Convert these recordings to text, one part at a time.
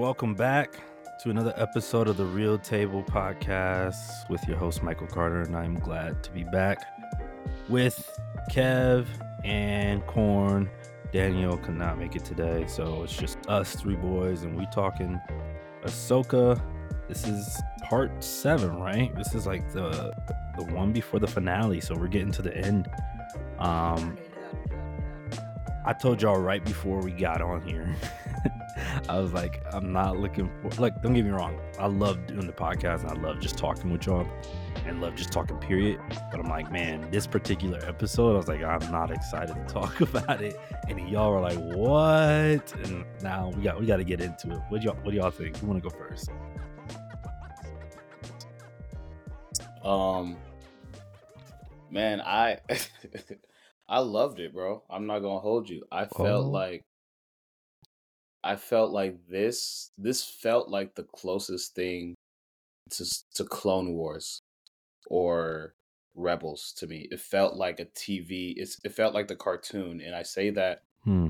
Welcome back to another episode of the Real Table Podcast with your host Michael Carter, and I'm glad to be back with Kev and Corn. Daniel could not make it today, so it's just us three boys, and we talking Ahsoka. This is part seven, right? This is like the the one before the finale, so we're getting to the end. Um, I told y'all right before we got on here. I was like, I'm not looking for like. Don't get me wrong. I love doing the podcast and I love just talking with y'all and love just talking. Period. But I'm like, man, this particular episode, I was like, I'm not excited to talk about it. And y'all were like, what? And now we got we got to get into it. What y'all What do y'all think? Who want to go first? Um, man, I I loved it, bro. I'm not gonna hold you. I felt Oh. like I felt like this this felt like the closest thing to to Clone Wars or Rebels to me. It felt like a TV. It's it felt like the cartoon, and I say that Hmm.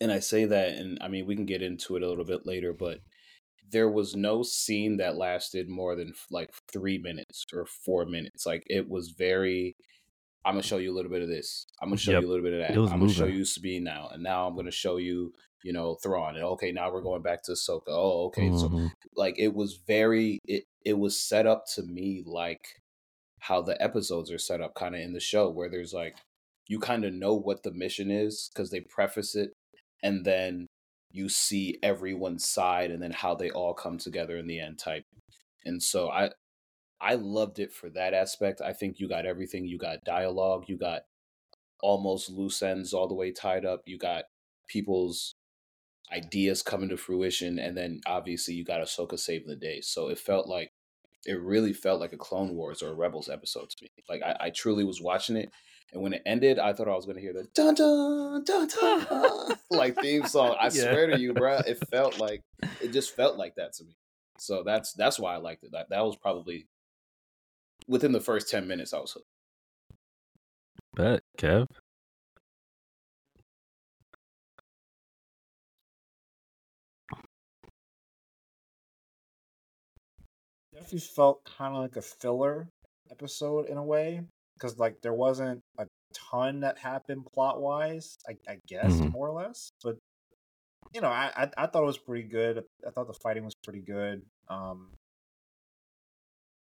and I say that, and I mean we can get into it a little bit later, but there was no scene that lasted more than like three minutes or four minutes. Like it was very. I'm gonna show you a little bit of this. I'm gonna show Yep. you a little bit of that. I'm gonna show you Sabine now, and now I'm gonna show you, you know, Thrawn. And okay, now we're going back to Ahsoka. Oh, okay. So Mhm. like it was very. It it was set up to me like how the episodes are set up, kind of in the show, where there's like you kind of know what the mission is because they preface it, and then you see everyone's side and then how they all come together in the end type. And so I I loved it for that aspect. I think you got everything. You got dialogue, you got almost loose ends all the way tied up. You got people's ideas coming to fruition, and then obviously you got Ahsoka saving the day. So it felt like it really felt like a Clone Wars or a Rebels episode to me. Like I, I truly was watching it, and when it ended, I thought I was going to hear the dun dun dun dun like theme song. I Yeah. swear to you, bro, it felt like it just felt like that to me. So that's that's why I liked it. That that was probably within the first ten minutes. I was hooked. Bet Kev. Definitely felt kind of like a filler episode in a way because like there wasn't a ton that happened plot wise I, I guess Mhm. more or less but you know I, I i thought it was pretty good i thought the fighting was pretty good um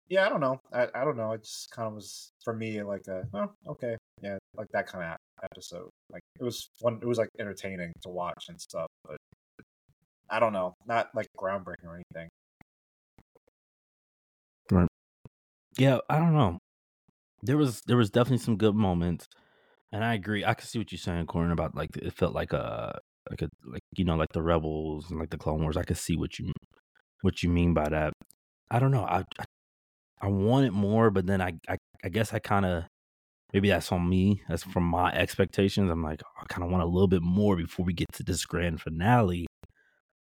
yeah i don't know i, I don't know it just kind of was for me like a oh okay yeah like that kind of episode like it was fun it was like entertaining to watch and stuff but i don't know not like groundbreaking or anything Yeah, I don't know. There was there was definitely some good moments, and I agree. I can see what you're saying, Corn, about like it felt like a like a like you know like the rebels and like the Clone Wars. I could see what you what you mean by that. I don't know. I I, I wanted more, but then I I, I guess I kind of maybe that's on me. That's from my expectations. I'm like I kind of want a little bit more before we get to this grand finale.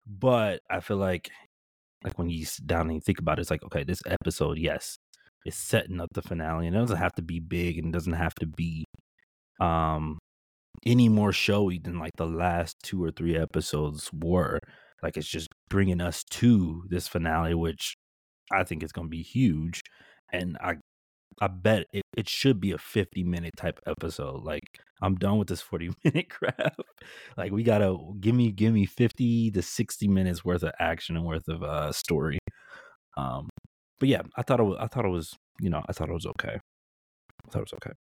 But I feel like like when you sit down and you think about it, it's like okay, this episode, yes, is setting up the finale, and it doesn't have to be big, and it doesn't have to be um any more showy than like the last two or three episodes were. Like it's just bringing us to this finale, which I think is going to be huge, and I I bet it, it should be a 50 minute type episode. Like I'm done with this 40 minute crap. like we gotta give me give me 50 to 60 minutes worth of action and worth of uh story. Um but yeah, I thought it was I thought it was, you know, I thought it was okay. I thought it was okay.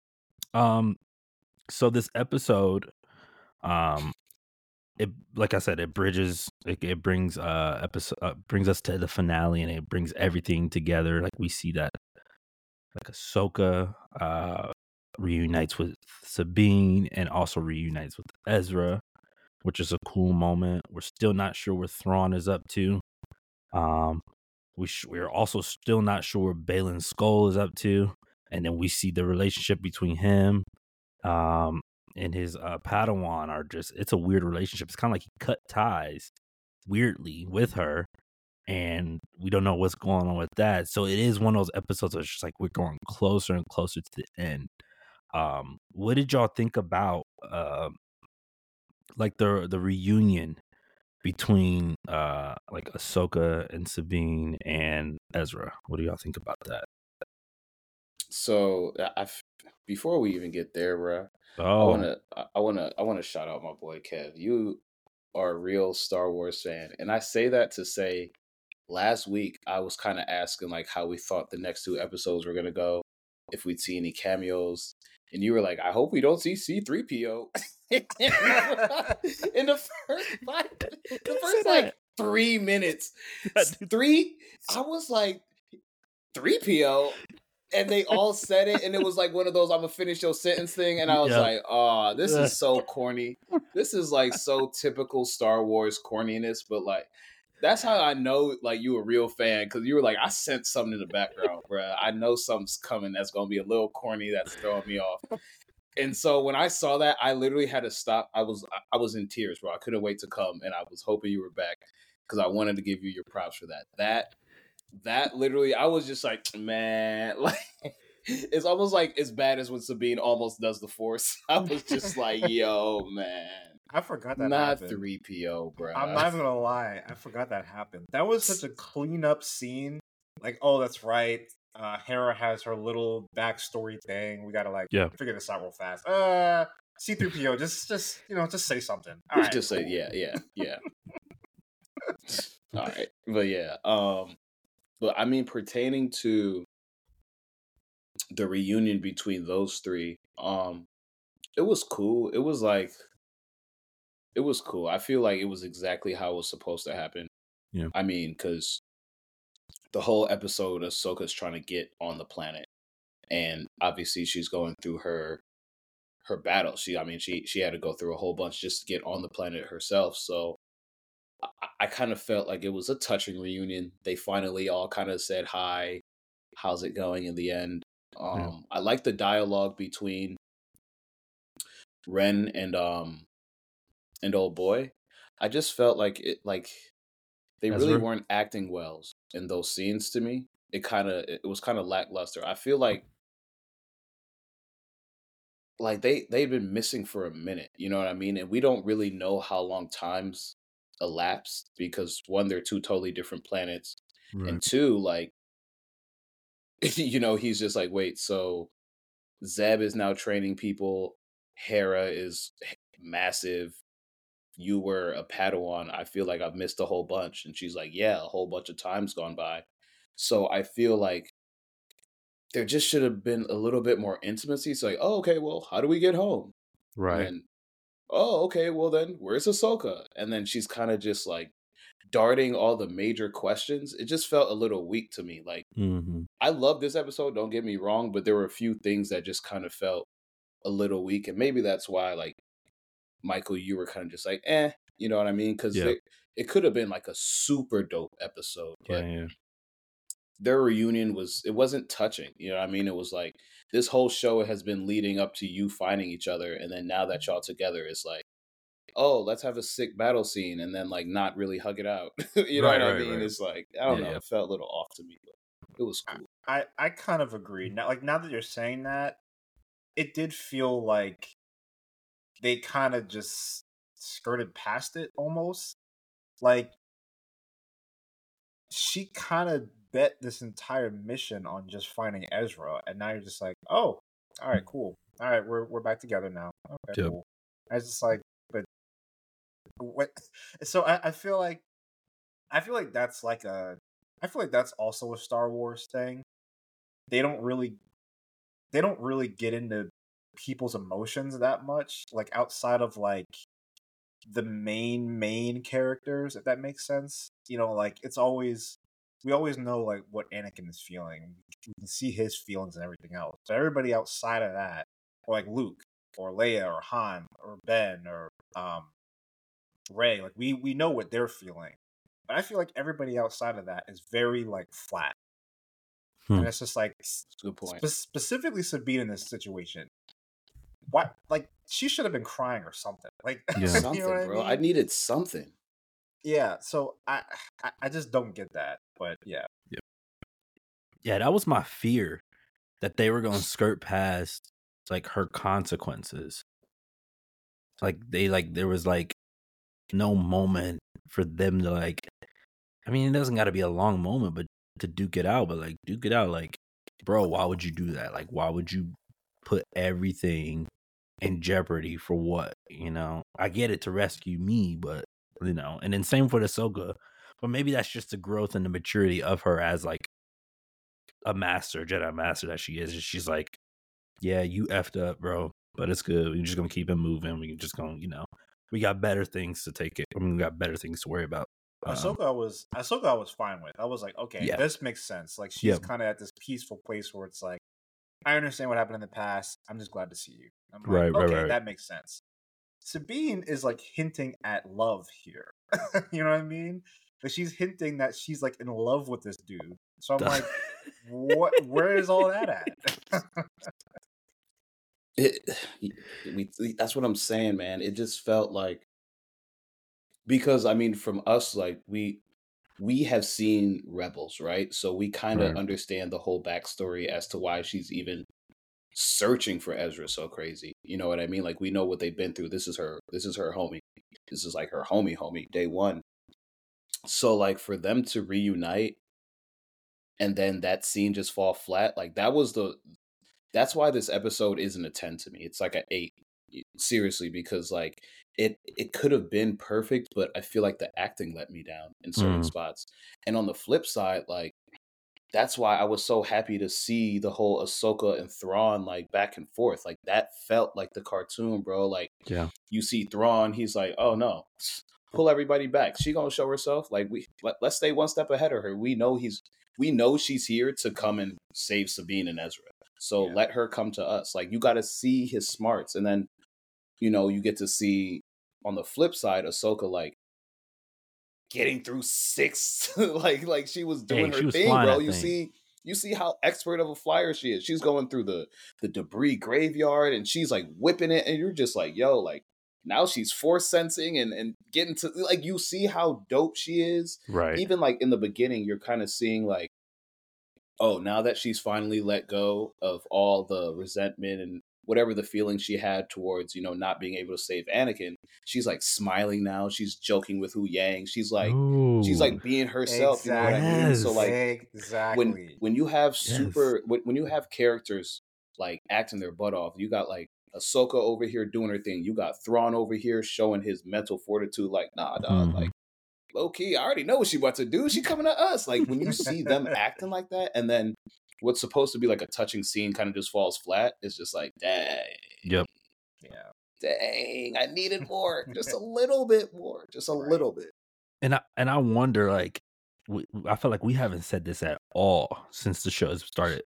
Um so this episode um it like I said, it bridges it, it brings uh episode uh, brings us to the finale and it brings everything together. Like we see that like Ahsoka uh reunites with Sabine and also reunites with Ezra, which is a cool moment. We're still not sure what Thrawn is up to. Um we sh- we're also still not sure what Baylan Skoll is up to. And then we see the relationship between him um and his uh Padawan are just it's a weird relationship. It's kind of like he cut ties weirdly with her and we don't know what's going on with that. So it is one of those episodes that's just like we're going closer and closer to the end. Um, what did y'all think about uh, like the the reunion between uh like Ahsoka and Sabine and Ezra. What do y'all think about that? So I, before we even get there, bro, I Oh, wanna I- I wanna I wanna shout out my boy Kev. You are a real Star Wars fan, and I say that to say, last week I was kind of asking like how we thought the next two episodes were gonna go, if we'd see any cameos, and you were like, I hope we don't see C three PO. In the first like the first like three minutes, three. I was like, three PO. And they all said it, and it was like one of those "I'm gonna finish your sentence" thing, and I was Yeah. like, "Oh, this is so corny. This is like so typical Star Wars corniness." But like, that's how I know like you a real fan because you were like, "I sent something in the background, bruh. I know something's coming that's gonna be a little corny that's throwing me off." And so when I saw that, I literally had to stop. I was I was in tears, bro. I couldn't wait to come, and I was hoping you were back because I wanted to give you your props for that. That that literally, I was just like, man, like it's almost like as bad as when Sabine almost does the Force. I was just like, yo, man, I forgot that not three PO, bro. I'm not even gonna lie. I forgot that happened. That was such a clean up scene. Like, oh, that's right. Uh, Hera has her little backstory thing. We gotta like Yeah. figure this out real fast. Uh, C3PO, just just you know, just say something. All right, just say yeah, yeah, yeah. All right, but yeah, um, but I mean, pertaining to the reunion between those three, um, it was cool. It was like, it was cool. I feel like it was exactly how it was supposed to happen. Yeah. I mean, because the whole episode, of Ahsoka's trying to get on the planet, and obviously she's going through her her battle. She, I mean, she she had to go through a whole bunch just to get on the planet herself. So I, I kind of felt like it was a touching reunion. They finally all kind of said hi, how's it going in the end. Um, Yeah. I like the dialogue between Wren and um and old boy. I just felt like it like they really weren't acting well in those scenes to me. It kind of it was kind of lackluster. I feel like like they they've been missing for a minute, you know what I mean? And we don't really know how long times elapsed because one they're two totally different planets right. and two like you know he's just like wait so zeb is now training people hera is massive you were a padawan i feel like i've missed a whole bunch and she's like yeah a whole bunch of times gone by so i feel like there just should have been a little bit more intimacy it's like oh okay well how do we get home right. and oh, okay, well then, where's Ahsoka? And then she's kind of just like darting all the major questions. It just felt a little weak to me. Like, mm-hmm. I love this episode, don't get me wrong, but there were a few things that just kind of felt a little weak. And maybe that's why, like, Michael, you were kind of just like, eh, you know what I mean? Because Yeah. it could have been like a super dope episode, Yeah, but yeah. their reunion was it wasn't touching you know what i mean it was like this whole show has been leading up to you finding each other and then now that y'all together it's like oh let's have a sick battle scene and then like not really hug it out you know Right, what i mean right. it's like i don't Yeah, know yeah. it felt a little off to me but it was cool I I kind of agree. Now, like now that you're saying that, it did feel like they kind of just skirted past it almost. Like she kind of bet this entire mission on just finding Ezra, and now you're just like, oh, all right, mm. cool. All right, we're we're back together now. Okay, Yep. cool. I was just like, but what? So I, I feel like I feel like that's like a I feel like that's also a Star Wars thing. They don't really they don't really get into people's emotions that much, like outside of like the main main characters, if that makes sense. You know, like it's always we always know like what Anakin is feeling. We can see his feelings and everything else. But everybody outside of that, or like Luke or Leia or Han or Ben or um Rey, like we we know what they're feeling. But I feel like everybody outside of that is very like flat. Hmm. And it's just like That's a good point spe- specifically Sabine in this situation. What like she should have been crying or something. Like Yeah. you something know bro I i needed something Yeah, so I, I I just don't get that. But yeah. Yeah, that was my fear that they were going to skirt past like her consequences. Like they like there was like no moment for them to like. I mean, it doesn't got to be a long moment, but to duke it out. But like duke it out, like, bro, why would you do that? Like, why would you put everything in jeopardy for what? You know, I get it to rescue me, but you know, and then same for the Ahsoka. But maybe that's just the growth and the maturity of her as like a master, Jedi master that she is. She's like, yeah, you effed up, bro, but it's good. We're just gonna keep it moving. We're just gonna, you know, we got better things to take it. I mean, we got better things to worry about. Um, Ahsoka was Ahsoka I was fine with. I was like, okay, yeah. this makes sense. Like she's yeah. kind of at this peaceful place where it's like, I understand what happened in the past. I'm just glad to see you. I'm like, right, okay, right, right. that makes sense. Sabine is like hinting at love here. you know what I mean? But she's hinting that she's like in love with this dude. So I'm like, what? Where is all that at? it, we, that's what I'm saying, man. It just felt like because I mean, from us, like we we have seen Rebels, right? So we kind of right. understand the whole backstory as to why she's even searching for Ezra so crazy. You know what I mean? Like we know what they've been through. This is her. This is her homie. This is like her homie, homie, day one. So like for them to reunite and then that scene just fall flat, like that was the that's why this episode isn't a 10 to me. It's like an 8 seriously because like it it could have been perfect, but I feel like the acting let me down in certain mm. spots. And on the flip side, like that's why I was so happy to see the whole Ahsoka and Thrawn like back and forth. Like that felt like the cartoon, bro. Like yeah, you see Thrawn, he's like, oh no, pull everybody back. She gonna show herself. Like we let, let's stay one step ahead of her. We know he's we know she's here to come and save Sabine and Ezra. So yeah. let her come to us. Like you got to see his smarts, and then you know you get to see on the flip side Ahsoka like getting through six like like she was doing her thing, bro. You thing. see you see how expert of a flyer she is. She's going through the the debris graveyard and she's like whipping it and you're just like, yo, like now she's force sensing and and getting to like you see how dope she is. Right. Even like in the beginning you're kind of seeing like oh, now that she's finally let go of all the resentment and whatever the feeling she had towards you know not being able to save Anakin, she's like smiling now. She's joking with Huyang. She's like Ooh. she's like being herself. Exactly. You know what I mean? So like exactly when when you have super yes. when, when you have characters like acting their butt off, you got like Ahsoka over here doing her thing. You got Thrawn over here showing his mental fortitude. Like, nah, dog. Mm-hmm. Like, low key, I already know what she about to do. She coming to us. Like when you see them acting like that, and then what's supposed to be like a touching scene kind of just falls flat. It's just like, dang. Yep. Yeah. Dang, I needed more. just a little bit more. Just a right. little bit. And I and I wonder, like, we, I feel like we haven't said this at all since the show has started.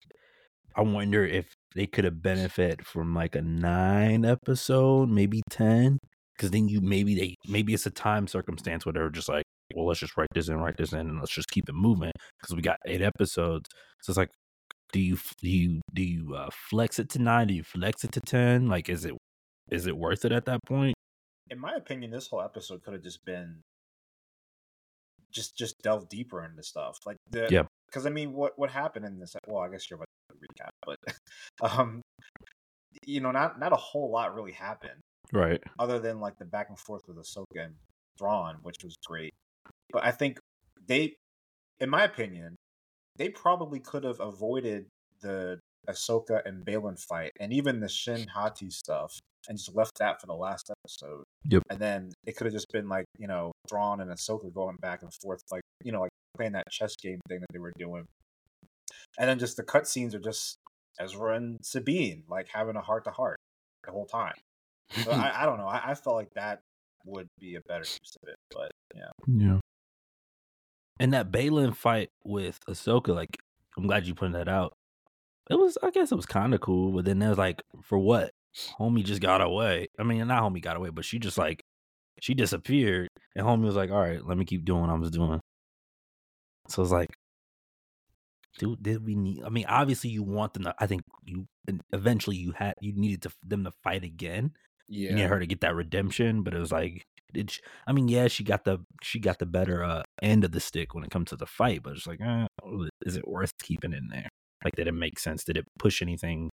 I wonder if they could have benefited from like a nine episode, maybe ten, because then you maybe they maybe it's a time circumstance where they're just like, well, let's just write this in, write this in, and let's just keep it moving because we got eight episodes. So it's like, do you do you do you uh, flex it to nine? Do you flex it to ten? Like, is it is it worth it at that point? In my opinion, this whole episode could have just been just just delve deeper into stuff. Like the yeah, because I mean, what what happened in this? Well, I guess you're about to recap, but um, you know, not not a whole lot really happened, right? Other than like the back and forth with Ahsoka and Thrawn, which was great. But I think they, in my opinion, they probably could have avoided the Ahsoka and Baylan fight and even the Shin Hati stuff and just left that for the last episode. Yep. And then it could have just been like, you know, Thrawn and Ahsoka going back and forth, like, you know, like playing that chess game thing that they were doing. And then just the cutscenes are just Ezra and Sabine, like having a heart to heart the whole time. So I, I, don't know. I, I felt like that would be a better use of it, but yeah. Yeah. And that Baylan fight with Ahsoka, like, I'm glad you pointed that out. It was, I guess, it was kind of cool, but then there was like, for what? Homie just got away. I mean, not homie got away, but she just like, she disappeared, and homie was like, "All right, let me keep doing what I was doing." So it's like, dude, did we need? I mean, obviously, you want them to. I think you eventually you had you needed to them to fight again. Yeah, and get her to get that redemption, but it was like did I mean, yeah, she got the she got the better uh, end of the stick when it comes to the fight, but it's like, eh, is it worth keeping in there? Like, did it make sense? Did it push anything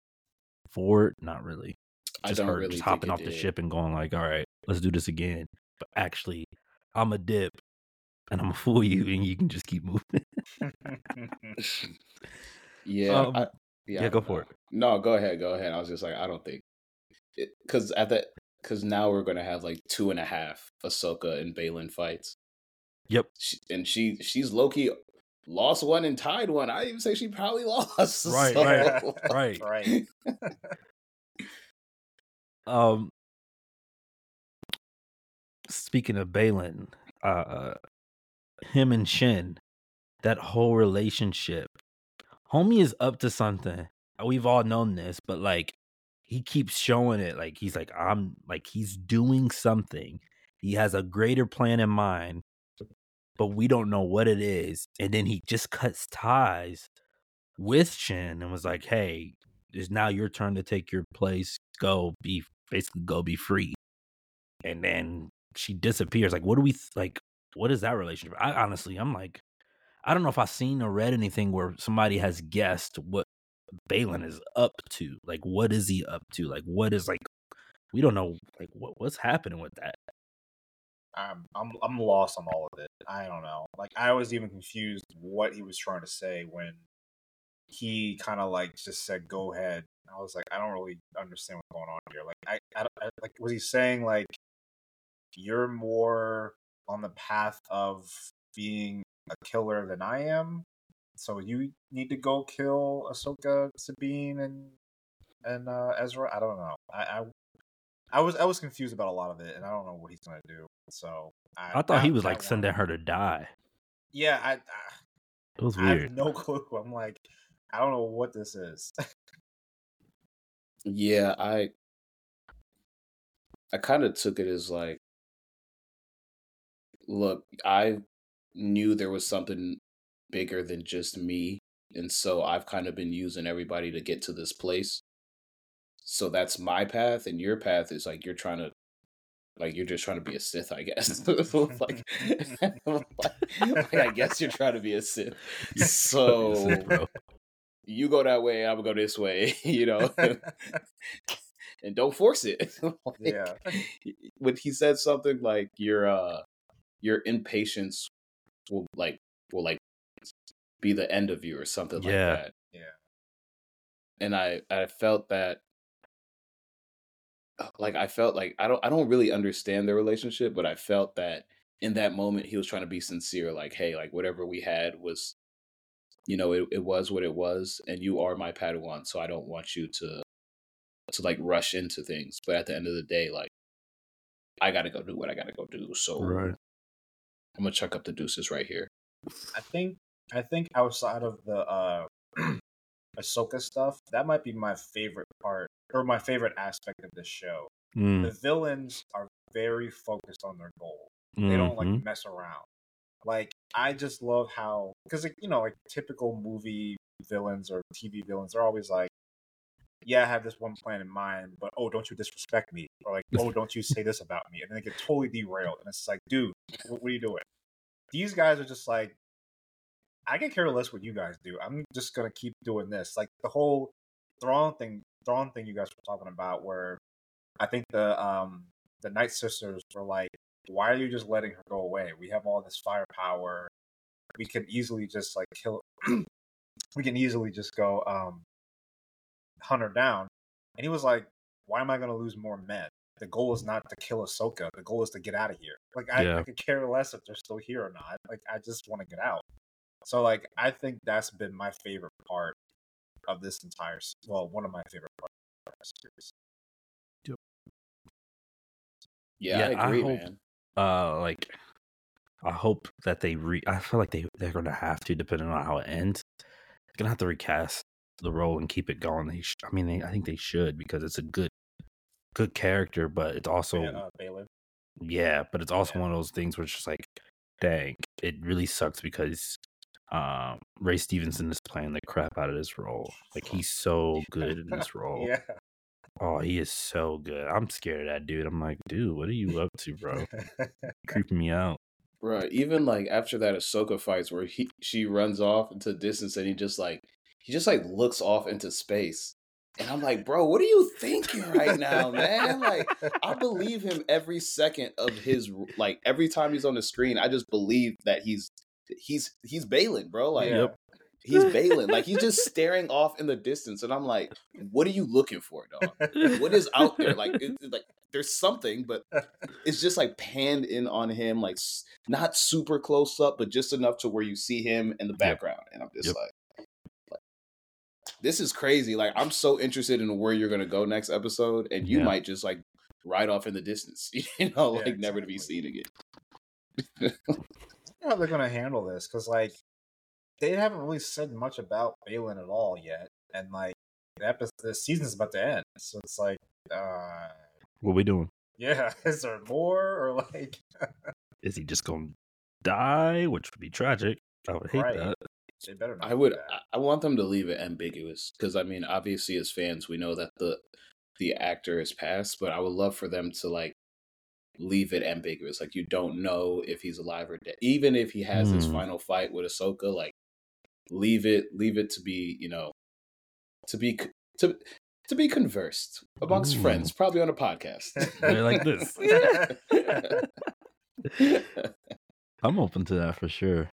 forward? Not really. Just her really just hopping off the ship and going like, all right, let's do this again. But actually, I'm a dip. and I'm gonna fool you, and you can just keep moving. yeah, Um, I, yeah, yeah, go for it. No, go ahead, go ahead. I was just like, I don't think because at that because now we're gonna have like two and a half Ahsoka and Baylan fights. Yep. She, and she she's Loki lost one and tied one. I even say she probably lost. Right, so- right, right. right. Um, speaking of Baylan, uh, him and Shin, that whole relationship, homie is up to something. We've all known this, but like he keeps showing it. Like he's like I'm like he's doing something. He has a greater plan in mind, but we don't know what it is. And then he just cuts ties with Shin and was like, "Hey, it's now your turn to take your place. Go be basically go be free." And then she disappears. Like, what do we like? What is that relationship? I honestly, I'm like, I don't know if I've seen or read anything where somebody has guessed what Baylan is up to. Like, what is he up to? Like, what is like? We don't know. Like, what what's happening with that? I'm I'm I'm lost on all of it. I don't know. Like I was even confused what he was trying to say when he kind of like just said go ahead. I was like I don't really understand what's going on here. Like I, I, I like was he saying like you're more on the path of being a killer than I am? So you need to go kill Ahsoka, Sabine, and and uh, Ezra. I don't know. I, I I was I was confused about a lot of it, and I don't know what he's gonna do. So I, I thought he was that like one- sending her to die. Yeah, I, I It was I have weird. no clue. I'm like, I don't know what this is. Yeah, I I kind of took it as like look, I knew there was something bigger than just me, and so I've kind of been using everybody to get to this place. So that's my path, and your path is like you're trying to like you're just trying to be a Sith, I guess. like, like, I guess you're trying to be a Sith. You're So you go that way, I'm gonna go this way, you know. and don't force it. Like, Yeah. When he said something like your uh your impatience will like will like be the end of you or something Yeah. like that. yeah. And I I felt that uh, like I felt like I don't I don't really understand their relationship, but I felt that in that moment he was trying to be sincere, like, hey, like whatever we had was you know, it, it was what it was, and you are my Padawan, so I don't want you to to like rush into things. But at the end of the day, like I gotta go do what I gotta go do. So Right. I'm gonna chuck up the deuces right here. I think I think outside of the uh Ahsoka stuff, that might be my favorite part or my favorite aspect of this show. Mm, The villains are very focused on their goal. They don't like mhm. mess around. Like I just love how because like, you know like typical movie villains or TV villains are always like, yeah, I have this one plan in mind, but oh, don't you disrespect me or like oh, don't you say this about me, and then they get totally derailed, and it's like, dude, what, what are you doing? These guys are just like, I can care less what you guys do. I'm just gonna keep doing this. Like the whole Thrawn thing, Thrawn thing you guys were talking about, where I think the um the Night Sisters were like, why are you just letting her go away? We have all this firepower. We can easily just like kill. we can easily just go um hunt her down. And he was like, why am I going to lose more men? The goal is not to kill Ahsoka. The goal is to get out of here. Like I, Yeah. I could care less if they're still here or not. Like I just want to get out. So like I think that's been my favorite part of this entire. Well, one of my favorite parts of the series. Yeah, Yeah, I I agree, hope- man. uh like I hope that they re I feel like they they're gonna have to depending on how it ends. They're gonna have to recast the role and keep it going. They sh- I mean they, I think they should because it's a good good character, but it's also Ba- uh, yeah, but it's also Yeah. one of those things where it's just like dang, it really sucks because um Ray Stevenson is playing the crap out of this role. Like he's so good in this role. Yeah. Oh, he is so good. I'm scared of that dude. I'm like, dude, what are you up to, bro? Creeping me out. Bro, even like after that Ahsoka fights where he she runs off into distance and he just like he just like looks off into space. And I'm like, bro, what are you thinking right now, man? Like, I believe him every second of his like every time he's on the screen. I just believe that he's he's he's Baylan, bro. Like, Yeah. he's Baylan. Like, he's just staring off in the distance, and I'm like, what are you looking for, dog? What is out there? Like, it, it- like there's something, but it's just like panned in on him, like not super close up, but just enough to where you see him in the background, and I'm just Yep. like, like, this is crazy. Like, I'm so interested in where you're gonna go next episode, and you Yeah. might just like ride off in the distance, you know, Yeah, like never to be seen again. how they're gonna handle this because like they haven't really said much about Baylan at all yet, and like the episode, the season's about to end, so it's like, uh, What we doing? yeah, is there more or like, Is he just gonna die? Which would be tragic. I would hate Right. that. they better not. I would. that. I- I want them to leave it ambiguous because I mean, obviously, as fans, we know that the the actor is passed, but I would love for them to like leave it ambiguous. Like you don't know if he's alive or dead. Even if he has this Hmm. final fight with Ahsoka, like leave it leave it to be you know to be to to be conversed amongst Ooh. friends, probably on a podcast. They're like this. I'm open to that for sure.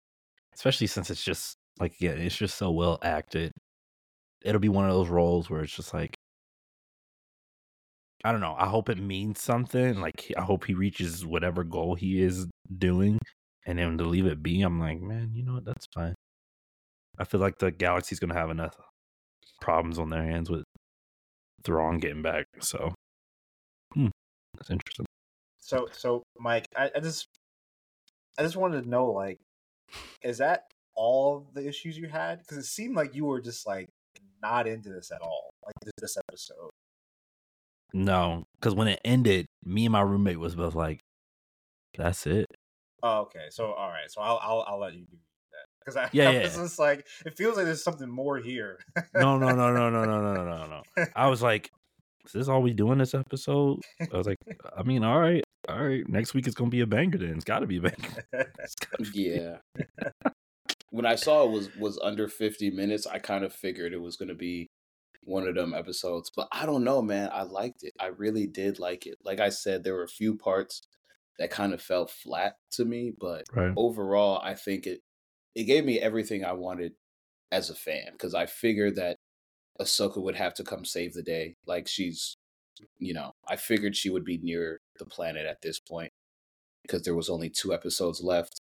Especially since it's just like yeah, it's just so well acted. It'll be one of those roles where it's just like I don't know. I hope it means something. Like I hope he reaches whatever goal he is doing, and then to leave it be, I'm like, man, you know what? That's fine. I feel like the galaxy's gonna have enough problems on their hands with Thrawn getting back. So, hmm, that's interesting. So, so Mike, I, I just, I just wanted to know, like, is that all the issues you had? Because it seemed like you were just like not into this at all, like this, this episode. No, because when it ended, me and my roommate was both like, "That's it." Oh, okay. So, all right. So I'll, I'll, I'll let you do that because I, Yeah, I yeah, was just like, it feels like there's something more here. No, no, no, no, no, no, no, no, no, no. I was like, "Is this all we do in this episode?" I was like, "I mean, all right, all right. Next week it's gonna be a banger. Then it's got to be a banger." It's gotta be- Yeah. when I saw it was was under 50 minutes, I kind of figured it was going to be one of them episodes. But I don't know, man. I liked it. I really did like it. Like I said, there were a few parts that kind of felt flat to me, but Right. overall, I think it it gave me everything I wanted as a fan because I figured that Ahsoka would have to come save the day. Like she's, you know, I figured she would be near the planet at this point because there was only two episodes left.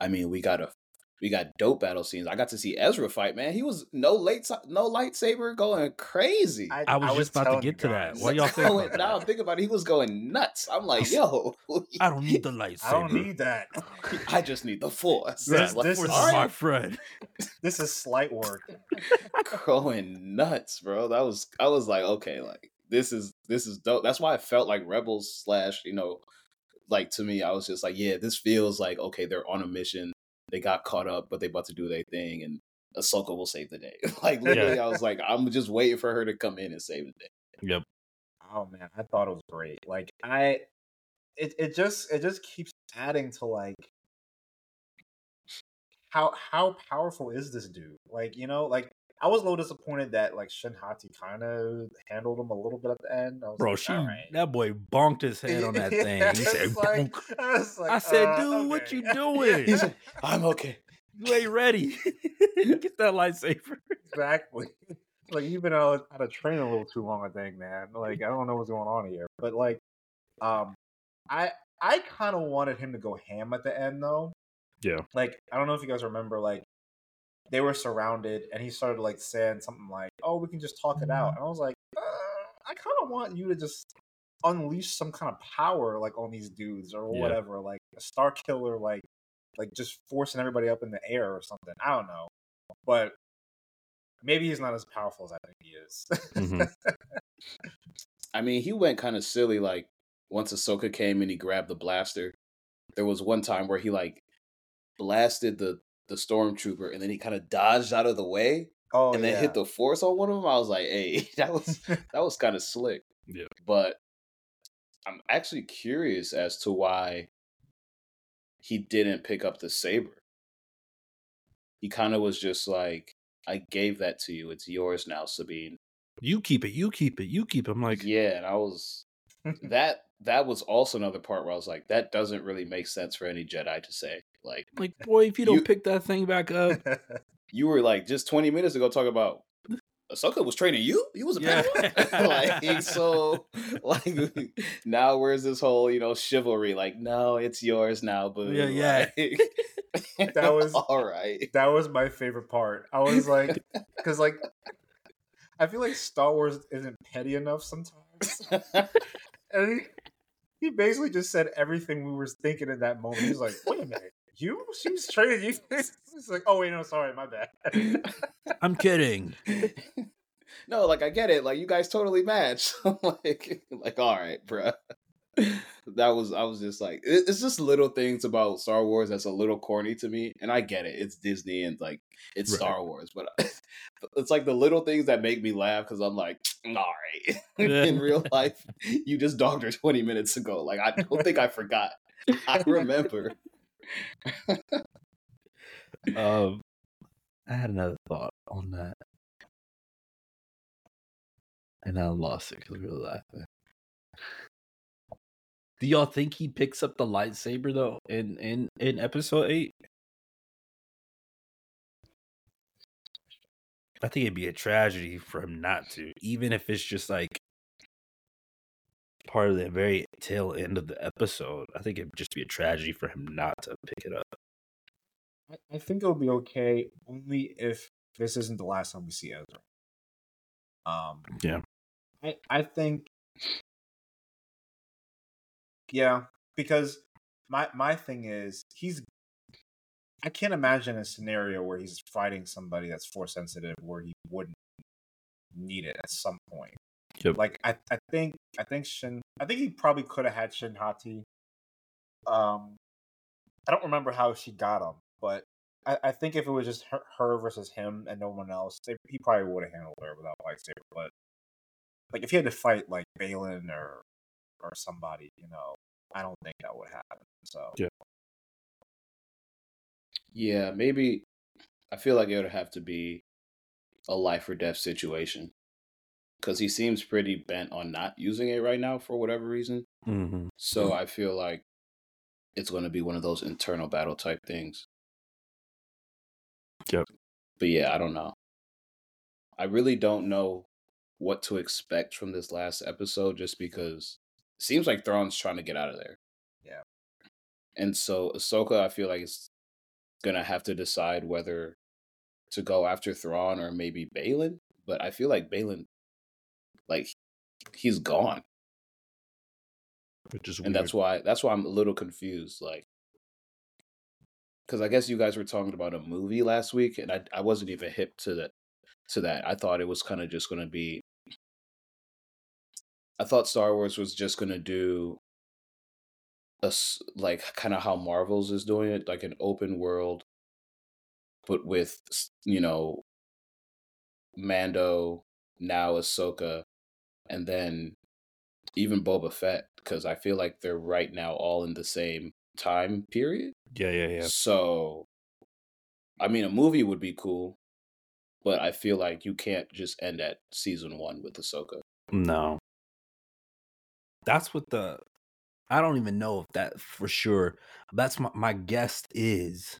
I mean, we got a we got dope battle scenes. I got to see Ezra fight, man. He was no late no lightsaber going crazy. I was just about to get to that. What y'all think Going- about now that? I'm thinking about it. He was going nuts. I'm like, yo, I don't need the lightsaber. I don't need that. I just need the force. This- like, this Force is is my friend. This is slight work. going nuts, bro. That was I was like, okay, like this is this is dope. That's why I felt like Rebels slash, you know, like to me, I was just like, yeah, this feels like okay, they're on a mission. They got caught up, but they about to do their thing, and Ahsoka will save the day. like literally, I was like, I'm just waiting for her to come in and save the day. Yep. Oh man, I thought it was great. Like I, it it just it just keeps adding to like how how powerful is this dude? Like you know, like I was a little disappointed that like Shin Hati kind of handled him a little bit at the end. I was Bro, like, she all right. that boy bonked his head on that thing. Yeah, He said, like- "Bonk." I, was like, I said, uh, dude, what you doing? He's like, I'm okay. You ain't ready. Get that lightsaber. exactly. Like you've been out, out of training a little too long, I think, man. Like I don't know what's going on here, but like, um, I I kind of wanted him to go ham at the end though. Yeah. Like I don't know if you guys remember, like they were surrounded, and he started like saying something like, "Oh, we can just talk it out," and I was like, uh, I kind of want you to just unleash some kind of power like on these dudes or Yeah. whatever, like a Starkiller, like like just forcing everybody up in the air or something. I don't know, but maybe he's not as powerful as I think he is. Mhm. I mean, he went kind of silly. Like once Ahsoka came and he grabbed the blaster, there was one time where he like blasted the the stormtrooper and then he kind of dodged out of the way oh, and then yeah. hit the force on one of them. I was like, hey, that was that was kind of slick. Yeah. But I'm actually curious as to why he didn't pick up the saber. He kind of was just like, I gave that to you. It's yours now, Sabine. You keep it. You keep it. You keep it. I'm like, yeah, and I was that that was also another part where I was like, that doesn't really make sense for any Jedi to say. Like, like boy, if you don't You- pick that thing back up, you were like just 20 minutes ago talking about Ahsoka was training you. You was a Yeah. Like so, like now where's this whole you know chivalry? Like no, it's yours now, boo. Yeah, yeah. Like, That was- all right. that was my favorite part. I was like, because like, I feel like Star Wars isn't petty enough sometimes, and he, he basically just said everything we were thinking in that moment. He's like, "Wait a minute, you? She was training you?" It's like, "Oh wait, no, sorry, my bad." I'm kidding. no, like I get it. Like you guys totally match. like, like all right, bruh. That was I was just like it's just little things about Star Wars that's a little corny to me, and I get it. It's Disney and like it's Right. Star Wars, but it's like the little things that make me laugh because I'm like, all right. In real life, you just dogged her 20 minutes ago. Like I don't think I forgot. I remember. Um, I had another thought on that, and I lost it because we were laughing. Do y'all think he picks up the lightsaber though in in in episode eight? I think it'd be a tragedy for him not to, even if it's just like part of the very tail end of the episode. I think it'd just be a tragedy for him not to pick it up. I, I think it'll be okay only if this isn't the last time we see Ezra. Um, Yeah. I I think, yeah, because my my thing is he's. I can't imagine a scenario where he's fighting somebody that's force sensitive where he wouldn't need it at some point. Yep. Like I, I think I think Shin I think he probably could have had Shin Hati. Um I don't remember how she got him, but I, I think if it was just her, her versus him and no one else, they, he probably would have handled her without lightsaber. But like if he had to fight like Baylan or or somebody, you know, I don't think that would happen. So Yeah. Yeah, maybe I feel like it would have to be a life or death situation. Because he seems pretty bent on not using it right now for whatever reason. Mm-hmm. So I feel like it's going to be one of those internal battle type things. Yep. But yeah, I don't know. I really don't know what to expect from this last episode just because it seems like Thrawn's trying to get out of there. Yeah. And so Ahsoka, I feel like is gonna have to decide whether to go after Thrawn or maybe Baylan. But I feel like Baylan, like, he's gone Which is and that's why that's why I'm a little confused. Like, because I guess you guys were talking about a movie last week, and I I wasn't even hip to that to that. I thought it was kind of just going to be. I thought Star Wars was just going to do a like kind of how Marvel's is doing it, like an open world, but with you know Mando now Ahsoka, and then even Boba Fett because I feel like they're right now all in the same time period. yeah, yeah, yeah. So, I mean, a movie would be cool, but I feel like you can't just end at season one with Ahsoka. No. That's what the I don't even know if that for sure. That's my my guess is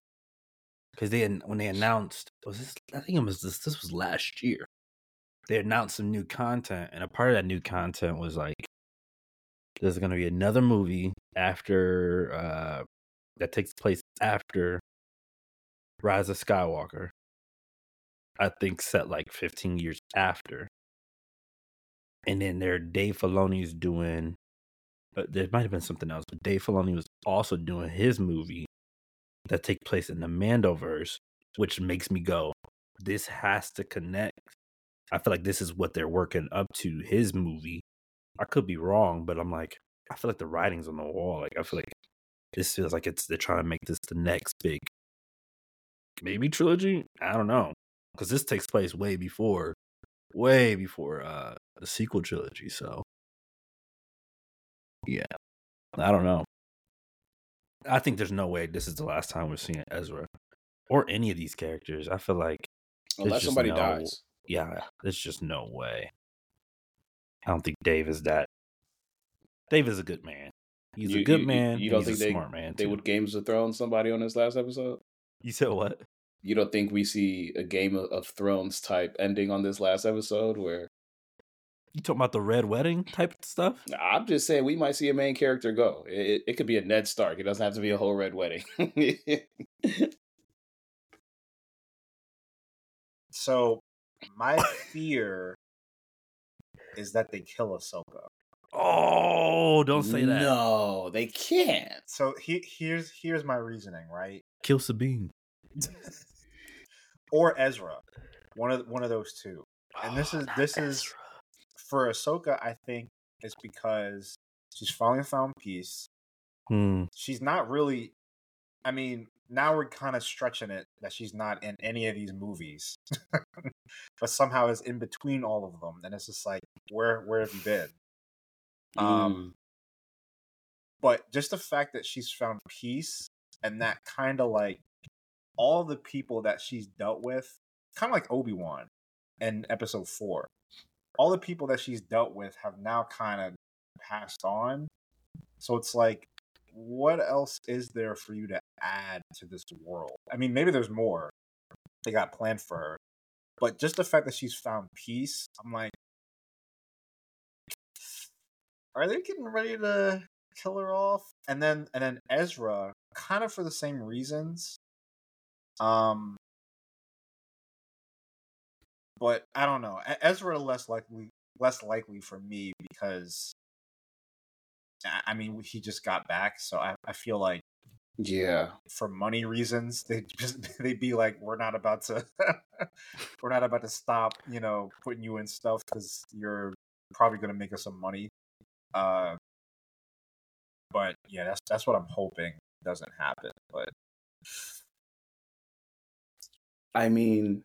because they when they announced was this I think it was this this was last year. They announced some new content, and a part of that new content was like there's going to be another movie after uh that takes place after Rise of Skywalker. I think set like 15 years after and then there Dave Filoni's doing. But there might have been something else, but Dave Filoni was also doing his movie that take place in the Mandoverse, which makes me go, this has to connect. I feel like this is what they're working up to his movie. I could be wrong, but I'm like, I feel like the writing's on the wall. Like I feel like this feels like it's they're trying to make this the next big maybe trilogy. I don't know because this takes place way before, way before uh the sequel trilogy. So yeah, I don't know. I think there's no way this is the last time we're seeing Ezra or any of these characters. I feel like There's Unless somebody no- dies. yeah, there's just no way. I don't think Dave is that. Dave is a good man. He's You- a good you- you- man. you and don't he's think a they- smart man. They would Games of Thrones somebody on this last episode. You said what? You don't think we see a Game of, of Thrones type ending on this last episode where You talking about the red wedding type stuff? I'm just saying we might see a main character go. It, it, it could be a Ned Stark. It doesn't have to be a whole red wedding. So my fear is that they kill Ahsoka. Oh, don't say that. No, they can't. So he, here's here's my reasoning, right? Kill Sabine. or Ezra, one of one of those two. And this Oh, is- not this is- Ezra. For Ahsoka, I think it's because she's finally found peace. Hmm. She's not really. I mean, now we're kind of stretching it that she's not in any of these movies, but somehow is in between all of them, and it's just like, where where have you been? Mm. Um, but just the fact that she's found peace and that kind of like all the people that she's dealt with, kind of like Obi Wan in episode four, all the people that she's dealt with have now kind of passed on. So it's like, what else is there for you to add to this world? I mean, maybe there's more they got planned for her, but just the fact that she's found peace, I'm like, are they getting ready to kill her off? And then and then Ezra, kind of for the same reasons. Um but I don't know. Ezra less likely less likely for me because I- I mean he just got back, so I, I feel like yeah. for money reasons they just they'd be like we're not about to we're not about to stop you know putting you in stuff because you're probably going to make us some money uh but yeah that's that's what i'm hoping doesn't happen but I mean,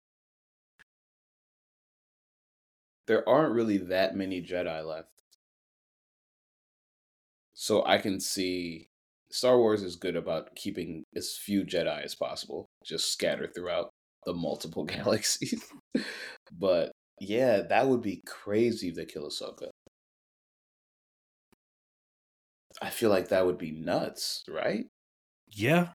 there aren't really that many Jedi left. So I can see Star Wars is good about keeping as few Jedi as possible, just scattered throughout the multiple galaxies. but yeah, that would be crazy if they kill Ahsoka. I feel like that would be nuts, right? Yeah.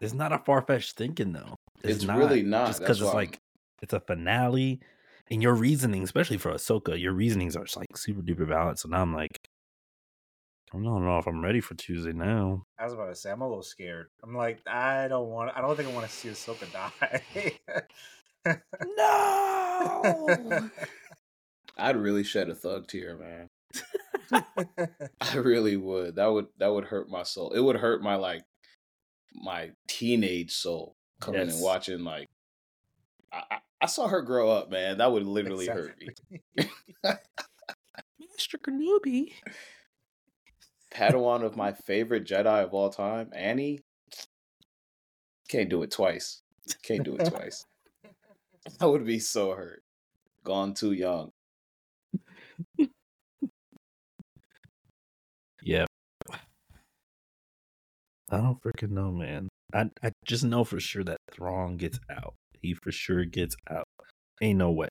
It's not a far fetched thinking though. It's really not. Just because it's I'm- like it's a finale, and your reasoning, especially for Ahsoka, your reasonings are just like super duper valid. So now I'm like, I don't know if I'm ready for Tuesday now. i was about to say i'm a little scared i'm like i don't want i don't think i want to see Ahsoka die No. I'd really shed a thug tear, man. I really would. That would that would hurt my soul. It would hurt my like my teenage soul coming Yes. and watching like I, I, I saw her grow up, man. That would literally hurt me. Mr. Kenobi. Padawan of my favorite Jedi of all time, Annie. Can't do it twice. Can't do it twice. I would be so hurt. Gone too young. Yeah. I don't freaking know, man. I I just know for sure that Thrawn gets out. He for sure gets out. Ain't no way.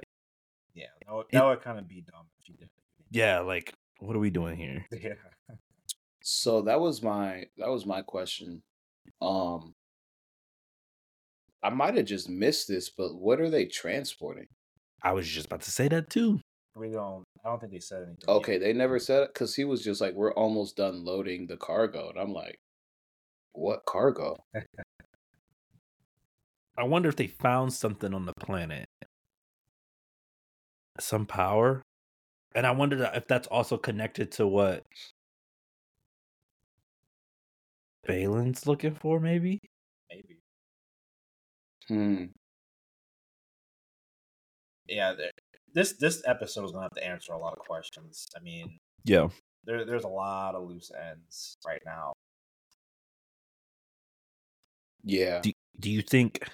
yeah that would, that would kind of be dumb if you did Yeah, like what are we doing here? yeah So that was my that was my question. Um I might have just missed this, but what are they transporting? I was just about to say that too. we don't i don't think they said anything yet. Okay, they never said it because he was just like, "We're almost done loading the cargo," and I'm like, "What cargo?" I wonder if they found something on the planet. Some power. And I wonder if that's also connected to what Baylan's looking for, maybe? maybe Hmm. yeah this this episode is gonna have to answer a lot of questions i mean Yeah. there, there's a lot of loose ends right now Yeah. Do, do you think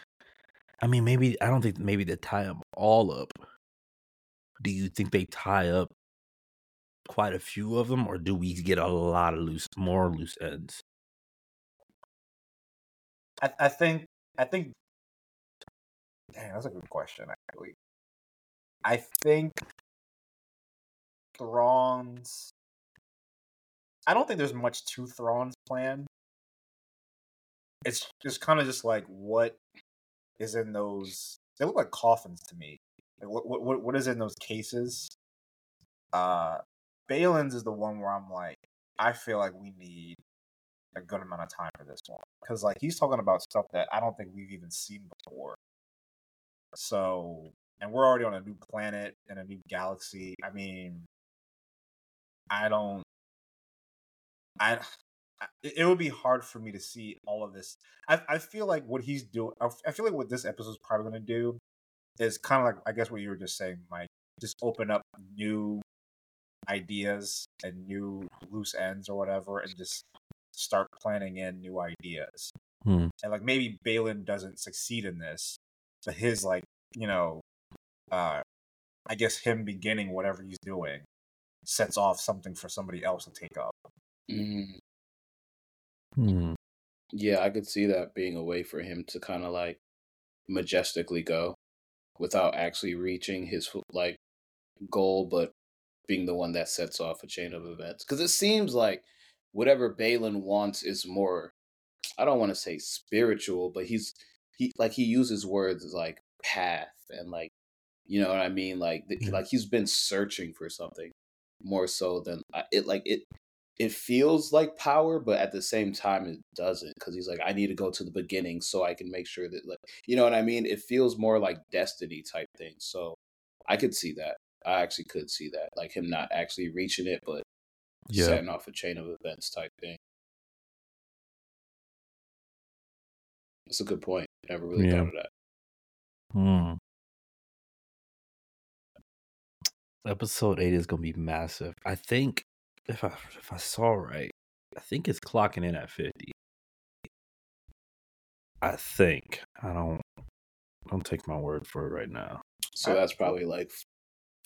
I mean maybe I don't think maybe they tie them all up. Do you think they tie up quite a few of them or do we get a lot of loose more loose ends? I, I think I think Dang, that's a good question actually. I think Thrawn's. I don't think there's much to Thrawn's plan. It's just kind of just like what is in those. They look like coffins to me. What what what is in those cases? Uh, Baylan's is the one where I'm like, I feel like we need a good amount of time for this one because like he's talking about stuff that I don't think we've even seen before. So, and we're already on a new planet and a new galaxy. I mean, I don't. I. It would be hard for me to see all of this. I I feel like what he's doing. I feel like what this episode is probably going to do is kind of like I guess what you were just saying, Mike. Just open up new ideas and new loose ends or whatever, and just start planning in new ideas. Hmm. And like maybe Baylan doesn't succeed in this, but his like you know, uh, I guess him beginning whatever he's doing sets off something for somebody else to take up. Mm, Hmm. yeah, I could see that being a way for him to kind of like majestically go without actually reaching his like goal, but being the one that sets off a chain of events. Because it seems like whatever Baylan wants is more. I don't want to say spiritual, but he's he like he uses words like path and like you know what I mean. Like th- Yeah. like he's been searching for something more so than it. Like it it feels like power, but at the same time it doesn't because he's like, I need to go to the beginning so I can make sure that like you know what I mean. It feels more like destiny type thing. So I could see that. I actually could see that, like him not actually reaching it, but Yeah. setting off a chain of events type thing. That's a good point. Never really Yeah. thought of that. Hmm. Episode eight is gonna be massive. I think if I if I saw right, I think it's clocking in at fifty. I think. I don't don't take my word for it right now. So that's probably like,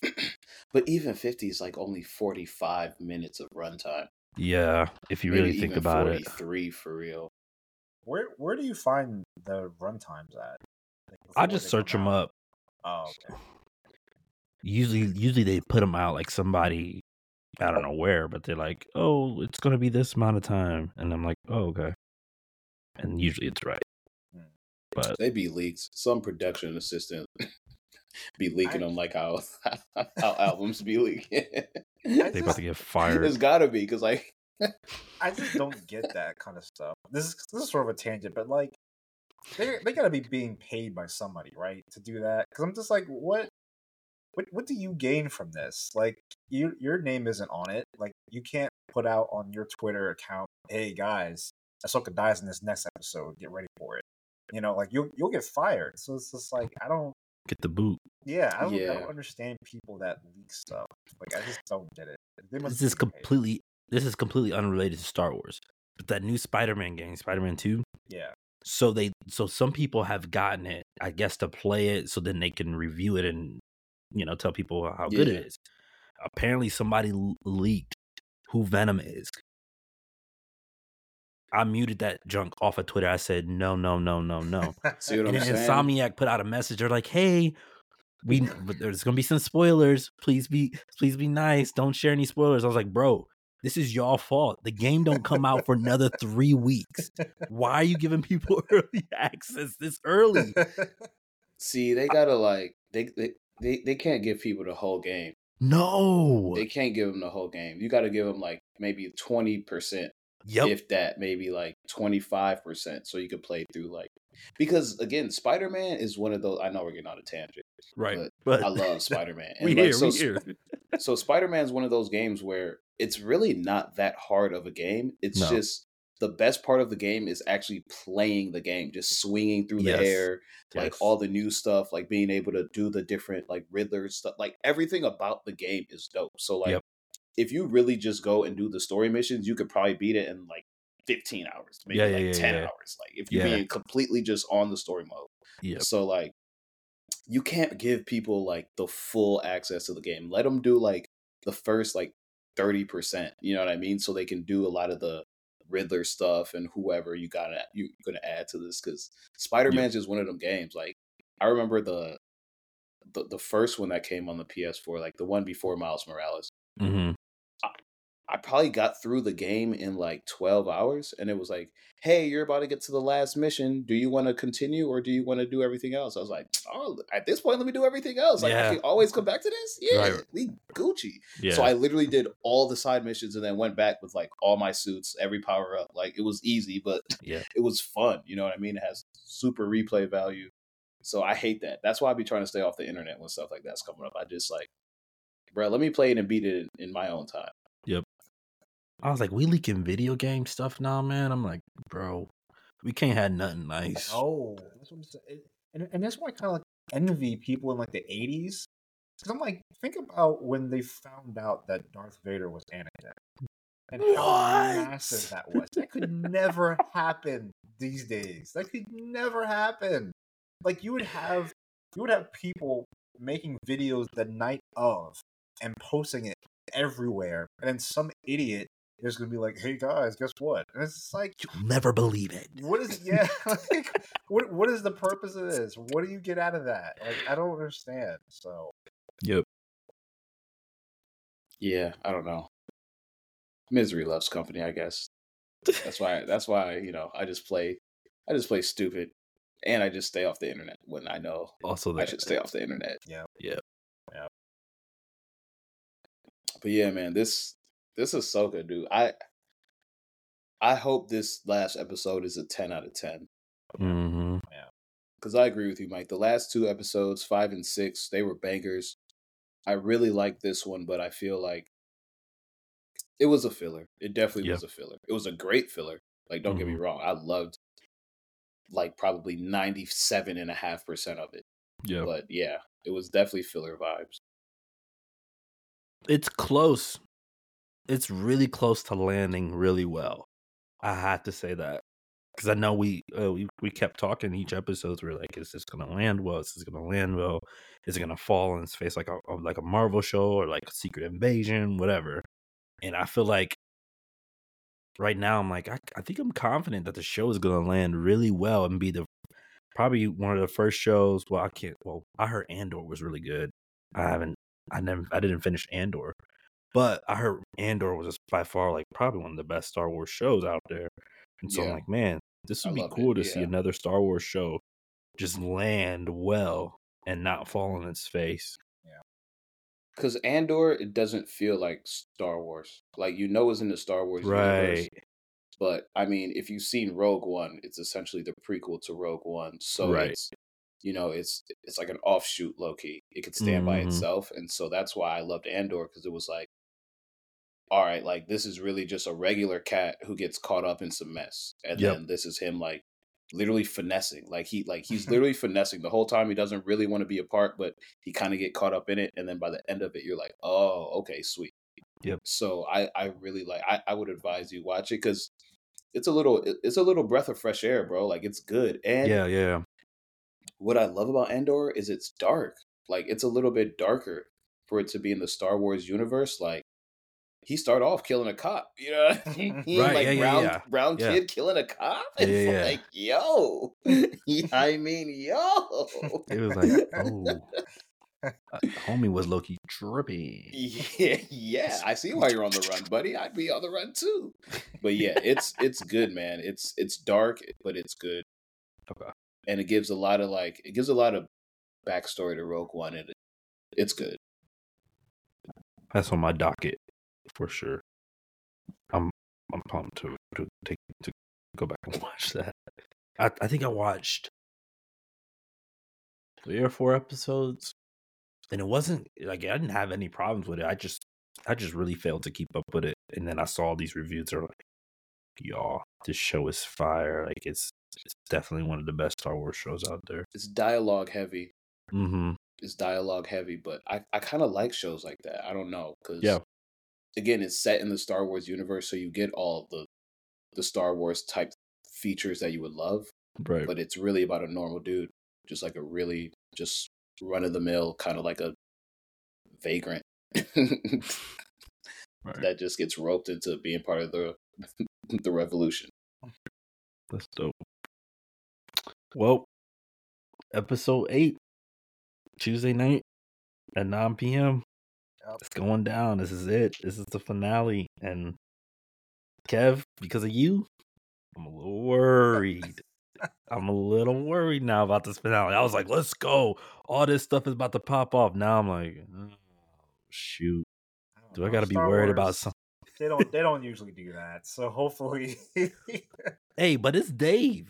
but even fifty is like only forty five minutes of runtime. Yeah, if you really think even about it. Three for real. Where where do you find the runtimes at? Like, I just search them out? up. Oh, okay. Usually usually they put them out like somebody I don't know where, but they're like, "Oh, it's going to be this amount of time." And I'm like, "Oh, okay." And usually it's right. Hmm. But They be leaks. Some production assistant be leaking I- them like how how albums be leaking. they about to get fired. It's gotta be because like I just don't get that kind of stuff. This is this is sort of a tangent, but like they they gotta be being paid by somebody, right, to do that? Because I'm just like, what, what, what do you gain from this? Like, you your name isn't on it. Like, you can't put out on your Twitter account, "Hey guys, Ahsoka dies in this next episode. Get ready for it." You know, like you'll you'll get fired. So it's just like I don't. Get the boot. Yeah, I don't, I don't understand people that leak stuff. Like, I just don't get it. They must This is be paid. completely this is completely unrelated to Star Wars. But that new Spider-Man game, Spider-Man 2, Yeah. so they so some people have gotten it, I guess to play it so then they can review it and you know, tell people how good Yeah. it is. Apparently somebody leaked who Venom is. I muted that junk off of Twitter. I said, "No, no, no, no, no." see what and I'm saying. Insomniac put out a message. They're like, "Hey, we but there's gonna be some spoilers. Please be please be nice. Don't share any spoilers." I was like, "Bro, this is y'all fault. The game don't come out for another three weeks. Why are you giving people early access this early?" See, they gotta like they, they they they can't give people the whole game. No. They can't give them the whole game. You got to give them like maybe twenty percent, Yep. if that, maybe like twenty five percent, so you could play through like. Because again, Spider Man is one of those. I know we're getting on a tangent. right. but But I love Spider Man. we like, here. so, we here. so Spider Man is one of those games where it's really not that hard of a game. It's No. just the best part of the game is actually playing the game, just swinging through Yes. the air, like Yes. all the new stuff, like being able to do the different like Riddler stuff, like everything about the game is dope. So like, Yep. if you really just go and do the story missions, you could probably beat it in like 15 hours, maybe Yeah, like yeah, 10 yeah. hours. Like if you're being completely just on the story mode. Yeah. So like you can't give people like the full access to the game. Let them do like the first like 30%, you know what I mean? So they can do a lot of the Riddler stuff and whoever you got to you going to add to this cuz Spider-Man's just one of them games like I remember the, the the first one that came on the PS4 like the one before Miles Morales. hmm I probably got through the game in like 12 hours and it was like, hey, you're about to get to the last mission. Do you want to continue or do you want to do everything else? I was like, oh, at this point, let me do everything else. Like, Yeah. I can always come back to this. Yeah, Right. we Gucci. Yeah. So I literally did all the side missions and then went back with like all my suits, every power up. Like, it was easy, but yeah. it was fun. You know what I mean? It has super replay value. So I hate that. That's why I be trying to stay off the internet when stuff like that's coming up. I just like, bro, let me play it and beat it in, in my own time. I was like, we leaking video game stuff now, man. I'm like, bro, we can't have nothing nice. Oh, that's what I'm saying. And, and that's why I kind of like envy people in like the 80s. Because I'm like, think about when they found out that Darth Vader was Anakin and how massive that was. That could never happen these days. That could never happen. Like you would have, you would have people making videos the night of and posting it everywhere, and then some idiot is gonna be like, "Hey guys, guess what?" And it's like, You'll never believe it. what is yeah like what what is the purpose of this what do you get out of that like i don't understand so Yep. Yeah, I don't know. Misery loves company, I guess. That's why. That's why you know I just play. I just play stupid, and I just stay off the internet when I know Also, I should stay off the internet. yeah Yeah. yeah But yeah, man, this this is so good, dude. I I hope this last episode is a ten out of ten mm-hmm. Yeah, because I agree with you, Mike. The last two episodes, five and six, they were bangers. I really like this one, but I feel like it was a filler. It definitely Yeah. was a filler. It was a great filler. Like, don't get me Mhm. wrong. I loved like probably 97.5% of it. Yeah. But yeah, it was definitely filler vibes. It's close. It's really close to landing really well. I had to say that because I know we, uh, we we kept talking each episode. We are like, is this gonna land well? Is this gonna land well? Is it gonna fall in its face like a like a Marvel show or like Secret Invasion, whatever? And I feel like right now I'm like I, I think I'm confident that the show is gonna land really well and be the probably one of the first shows. Well, I can't. Well, I heard Andor was really good. I haven't. I never. I didn't finish Andor, but I heard Andor was just by far like probably one of the best Star Wars shows out there. And so I'm like, man, this I would be loved it, cool to see another Star Wars show just land well and not fall on its face. Yeah. Because Andor, it doesn't feel like Star Wars. Like, you know, it's in the Star Wars universe. Right. But I mean, if you've seen Rogue One, it's essentially the prequel to Rogue One. So Right. it's you know, it's it's like an offshoot low key. It could stand by Mhm. itself. And so that's why I loved Andor, because it was like, all right, like this is really just a regular cat who gets caught up in some mess. And Yep. then this is him like literally finessing. Like he like he's literally finessing the whole time he doesn't really want to be a part, but he kind of get caught up in it. And then by the end of it, you're like, oh, okay, sweet. Yep. So I I really like I, I would advise you watch it because it's a little it's a little breath of fresh air, bro. Like it's good. And Yeah, yeah. what I love about Andor is it's dark. Like it's a little bit darker for it to be in the Star Wars universe. Like he started off killing a cop, you know, what Right, like yeah, yeah, brown yeah. brown Yeah. kid killing a cop. Yeah, It's yeah, yeah. like yo, I mean yo. It was like, oh, uh, homie was low key trippy. Yeah, yeah. I see why you're on the run, buddy. I'd be on the run too. But yeah, it's it's good, man. It's it's dark, but it's good. Okay. And it gives a lot of like it gives a lot of backstory to Rogue One and it, it's good. That's on my docket for sure. I'm I'm pumped to to take to go back and watch that. I I think I watched three or four episodes, and it wasn't like I didn't have any problems with it. I just I just really failed to keep up with it, and then I saw these reviews that are like, y'all, this show is fire. Like it's it's definitely one of the best Star Wars shows out there. It's dialogue heavy. Mm-hmm. It's dialogue heavy, but I, I kind of like shows like that. I don't know because Yeah. Again, it's set in the Star Wars universe, so you get all the the Star Wars type features that you would love. Right. but it's really about a normal dude, just like a really just run of the mill kind of like a vagrant right. that just gets roped into being part of the the revolution. That's dope. Well, episode eight, Tuesday night at 9 p.m. Yep. It's going down. This is it. This is the finale. And Kev, because of you, I'm a little worried. I'm a little worried now about this finale. I was like, let's go. All this stuff is about to pop off. Now I'm like, oh, shoot. Do I got to be worried about something? They don't. They don't usually do that. So hopefully, Hey, but it's Dave.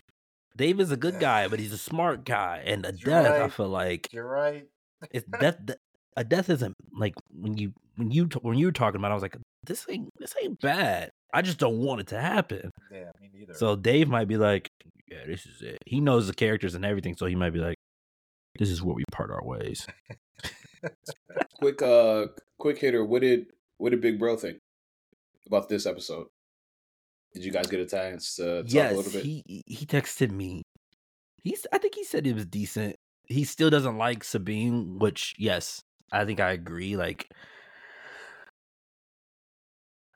Dave is a good guy, but he's a smart guy. And a You're death, I feel like you're right. it's death. de- A death isn't like when you when you when you were talking about. it, I was like, this ain't this ain't bad. I just don't want it to happen. Yeah, me neither. So Dave might be like, yeah, this is it. He knows the characters and everything, so he might be like, this is where we part our ways. quick, uh, quick hitter. What did what did Big Bro think about this episode? Did you guys get a chance to talk a little bit? he he texted me. He's I think he said it was decent. He still doesn't like Sabine, which yes, I think I agree. Like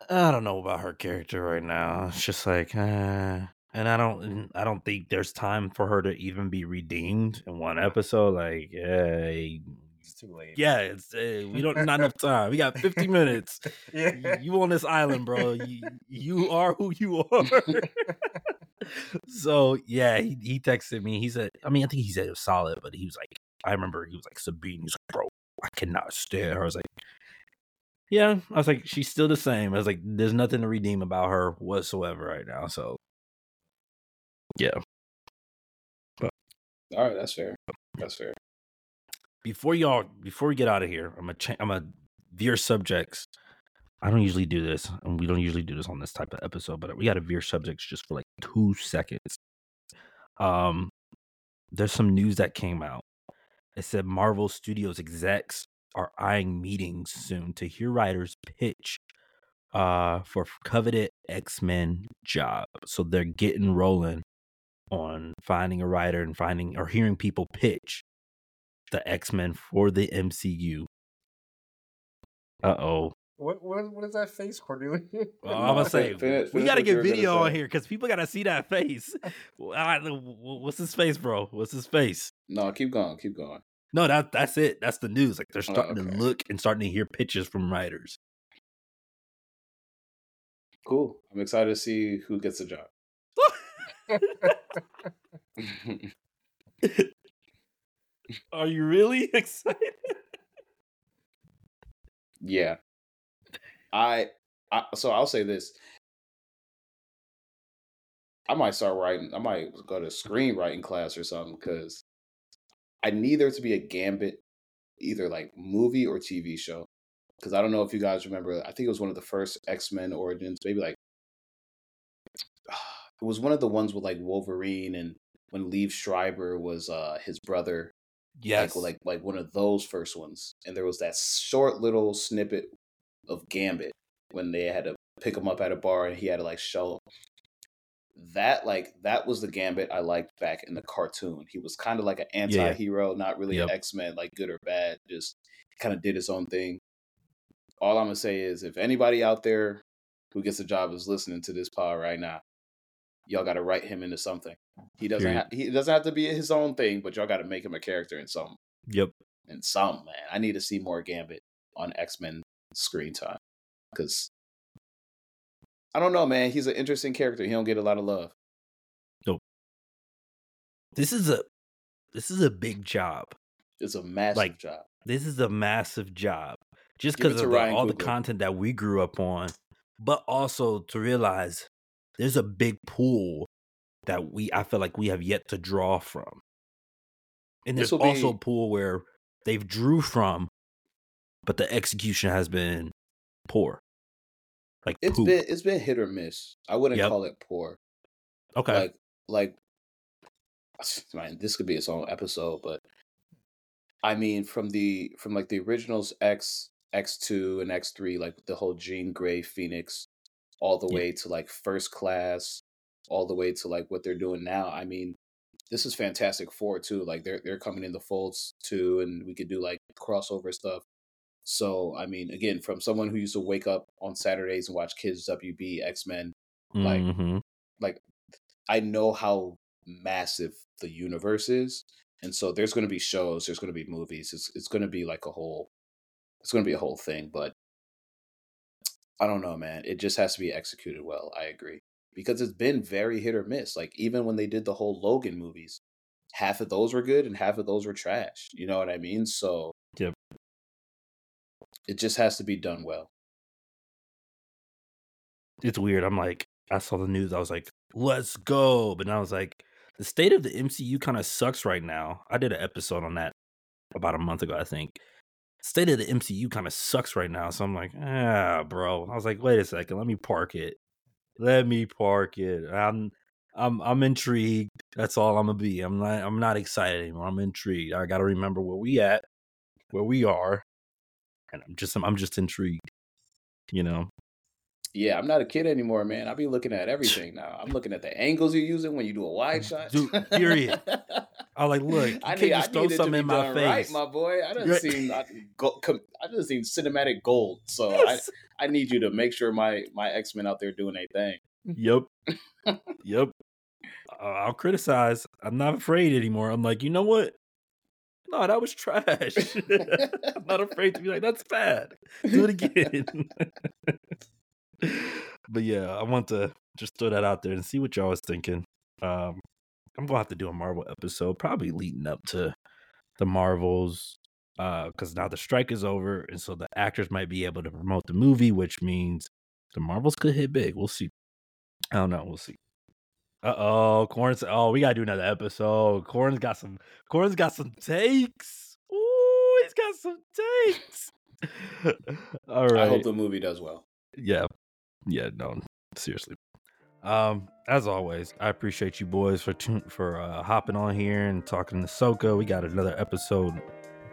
I don't know about her character right now. It's just like uh and I don't I don't think there's time for her to even be redeemed in one episode. Like, yeah, it's too late. yeah, it's uh, we don't not enough time. We got 50 minutes. yeah. You on this island, bro. You, you are who you are. so yeah, he, he texted me. He said, I mean, I think he said it was solid, but he was like, I remember he was like, Sabine, he's like, bro, I cannot stand her. I was like, yeah, I was like, she's still the same. I was like, there's nothing to redeem about her whatsoever right now. So yeah, But, All right, that's fair. That's fair. before y'all, before we get out of here, I'm gonna cha- I'm gonna veer subjects. I don't usually do this, and we don't usually do this on this type of episode, but we got to veer subjects just for like two seconds. Um, there's some news that came out. It said Marvel Studios execs are eyeing meetings soon to hear writers pitch uh for coveted X-Men job. So they're getting rolling on finding a writer and finding or hearing people pitch the X-Men for the MCU. Uh-oh. What, what what is that face, Cordelia? Well, I'm gonna say fin- finish- we gotta get video on here because people gotta see that face. Well, What's his face, bro? What's his face? No, keep going. Keep going. No, that that's it. That's the news. Like they're Oh, starting okay. to look and starting to hear pitches from writers. Cool. I'm excited to see who gets the job. Are you really excited? yeah. I, I so I'll say this. I might start writing. I might go to screenwriting class or something because I need there to be a Gambit, either like movie or TV show. Because I don't know if you guys remember. I think it was one of the first X Men origins. Maybe like it was one of the ones with like Wolverine and when Liev Schreiber was uh his brother. Yes. Like like like one of those first ones. And there was that short little snippet of Gambit when they had to pick him up at a bar and he had to like show that like that was the Gambit I liked back in the cartoon. He was kind of like an anti-hero, not really Yep. an X-Men, like good or bad, just kind of did his own thing. All I'm gonna say is if anybody out there who gets a job is listening to this pod right now, y'all gotta write him into something. He doesn't have he doesn't have to be his own thing, but y'all gotta make him a character in some Yep. in some man. I need to see more Gambit on X Men screen time because I don't know, man. He's an interesting character. He don't get a lot of love. Nope. This is a this is a big job. It's a massive Like, job. This is a massive job. Just because of the, all the content that we grew up on, but also to realize there's a big pool that we I feel like we have yet to draw from. And there's also a pool where they've drew from, but the execution has been poor. Like It's poop. been it's been hit or miss. I wouldn't Yep. call it poor. okay. Like like man, this could be its own episode, but I mean from the from like the originals X X two and X three, like the whole Jean Grey Phoenix, all the Yeah. way to like first class, all the way to like what they're doing now. I mean, this is Fantastic Four too. Like they're they're coming in the folds too, and we could do like crossover stuff. So I mean, again, from someone who used to wake up on Saturdays and watch Kids WB, X Men, like Mhm. like I know how massive the universe is, and so there's going to be shows, there's going to be movies. It's it's going to be like a whole it's going to be a whole thing, but I don't know, man. It just has to be executed well. I agree because it's been very hit or miss. Like even when they did the whole Logan movies, half of those were good and half of those were trash. You know what I mean? So Yep. It just has to be done well. it's weird. I'm like, I saw the news. I was like, let's go. But now I was like, the state of the MCU kind of sucks right now. I did an episode on that about a month ago, I think. State of the MCU kind of sucks right now. So I'm like, ah, bro. I was like, wait a second. Let me park it. Let me park it. I'm, I'm, I'm intrigued. That's all I'm gonna be. I'm not, I'm not excited anymore. I'm intrigued. I got to remember where we at, where we are, and I'm just, I'm just intrigued. You know, Yeah, I'm not a kid anymore, man. I be looking at everything now. I'm looking at the angles you're using when you do a wide shot. Dude, period. I was like, look, you I can't need, I just throw need something in my face. right, my boy. I done seen, I, go, com, I done seen cinematic gold. So I, Yes. I need you to make sure my my X Men out there doing their thing. Yep. yep. Uh, I'll criticize. I'm not afraid anymore. I'm like, you know what? No, that was trash. I'm not afraid to be like, that's bad. Do it again. but yeah, I want to just throw that out there and see what y'all was thinking. Um, I'm gonna have to do a Marvel episode, probably leading up to the Marvels, because now the strike is over, and so the actors might be able to promote the movie, which means the Marvels could hit big. We'll see. I don't know. We'll see. Uh oh, Corn's. Oh, we gotta do another episode. Corn's got some. Corn's got some takes. Ooh, he's got some takes. All right. I hope the movie does well. Yeah. Yeah, no, seriously. Um, as always, I appreciate you boys for tun- for uh, hopping on here and talking Ahsoka. We got another episode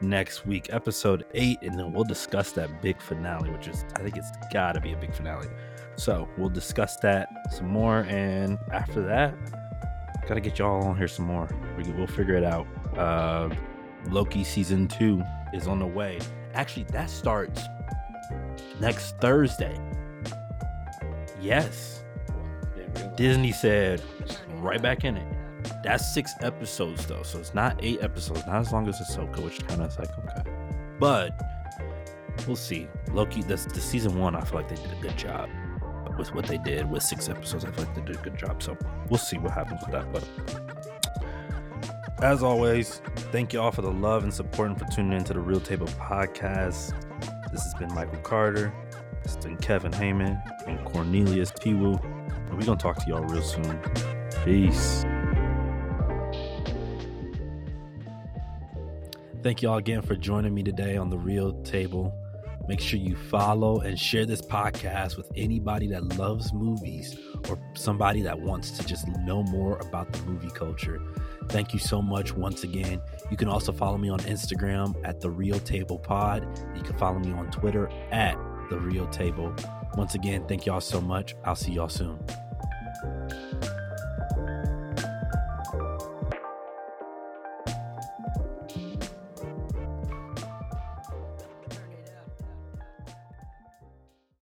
next week, episode eight, and then we'll discuss that big finale, which is I think it's gotta be a big finale. So we'll discuss that some more, and after that, gotta get y'all on here some more. We, we'll figure it out. Uh, Loki season two is on the way. Actually, that starts next Thursday. Yes. Disney said right back in it. That's six episodes though, so it's not eight episodes, not as long as Ahsoka, which kind of like okay. But we'll see. Loki, this the season one, I feel like they did a good job with what they did with six episodes. I feel like they did a good job. So we'll see what happens with that. But as always, thank you all for the love and support and for tuning into the Real Table Podcast. This has been Michael Carter. This has been Kevin Heyman and Cornelius Piwu. And we're gonna talk to y'all real soon. Peace. Thank y'all again for joining me today on the Real Table. Make sure you follow and share this podcast with anybody that loves movies or somebody that wants to just know more about the movie culture. Thank you so much once again. You can also follow me on Instagram at the Real Table Pod. You can follow me on Twitter at the Real Table. Once again, thank y'all so much. I'll see y'all soon.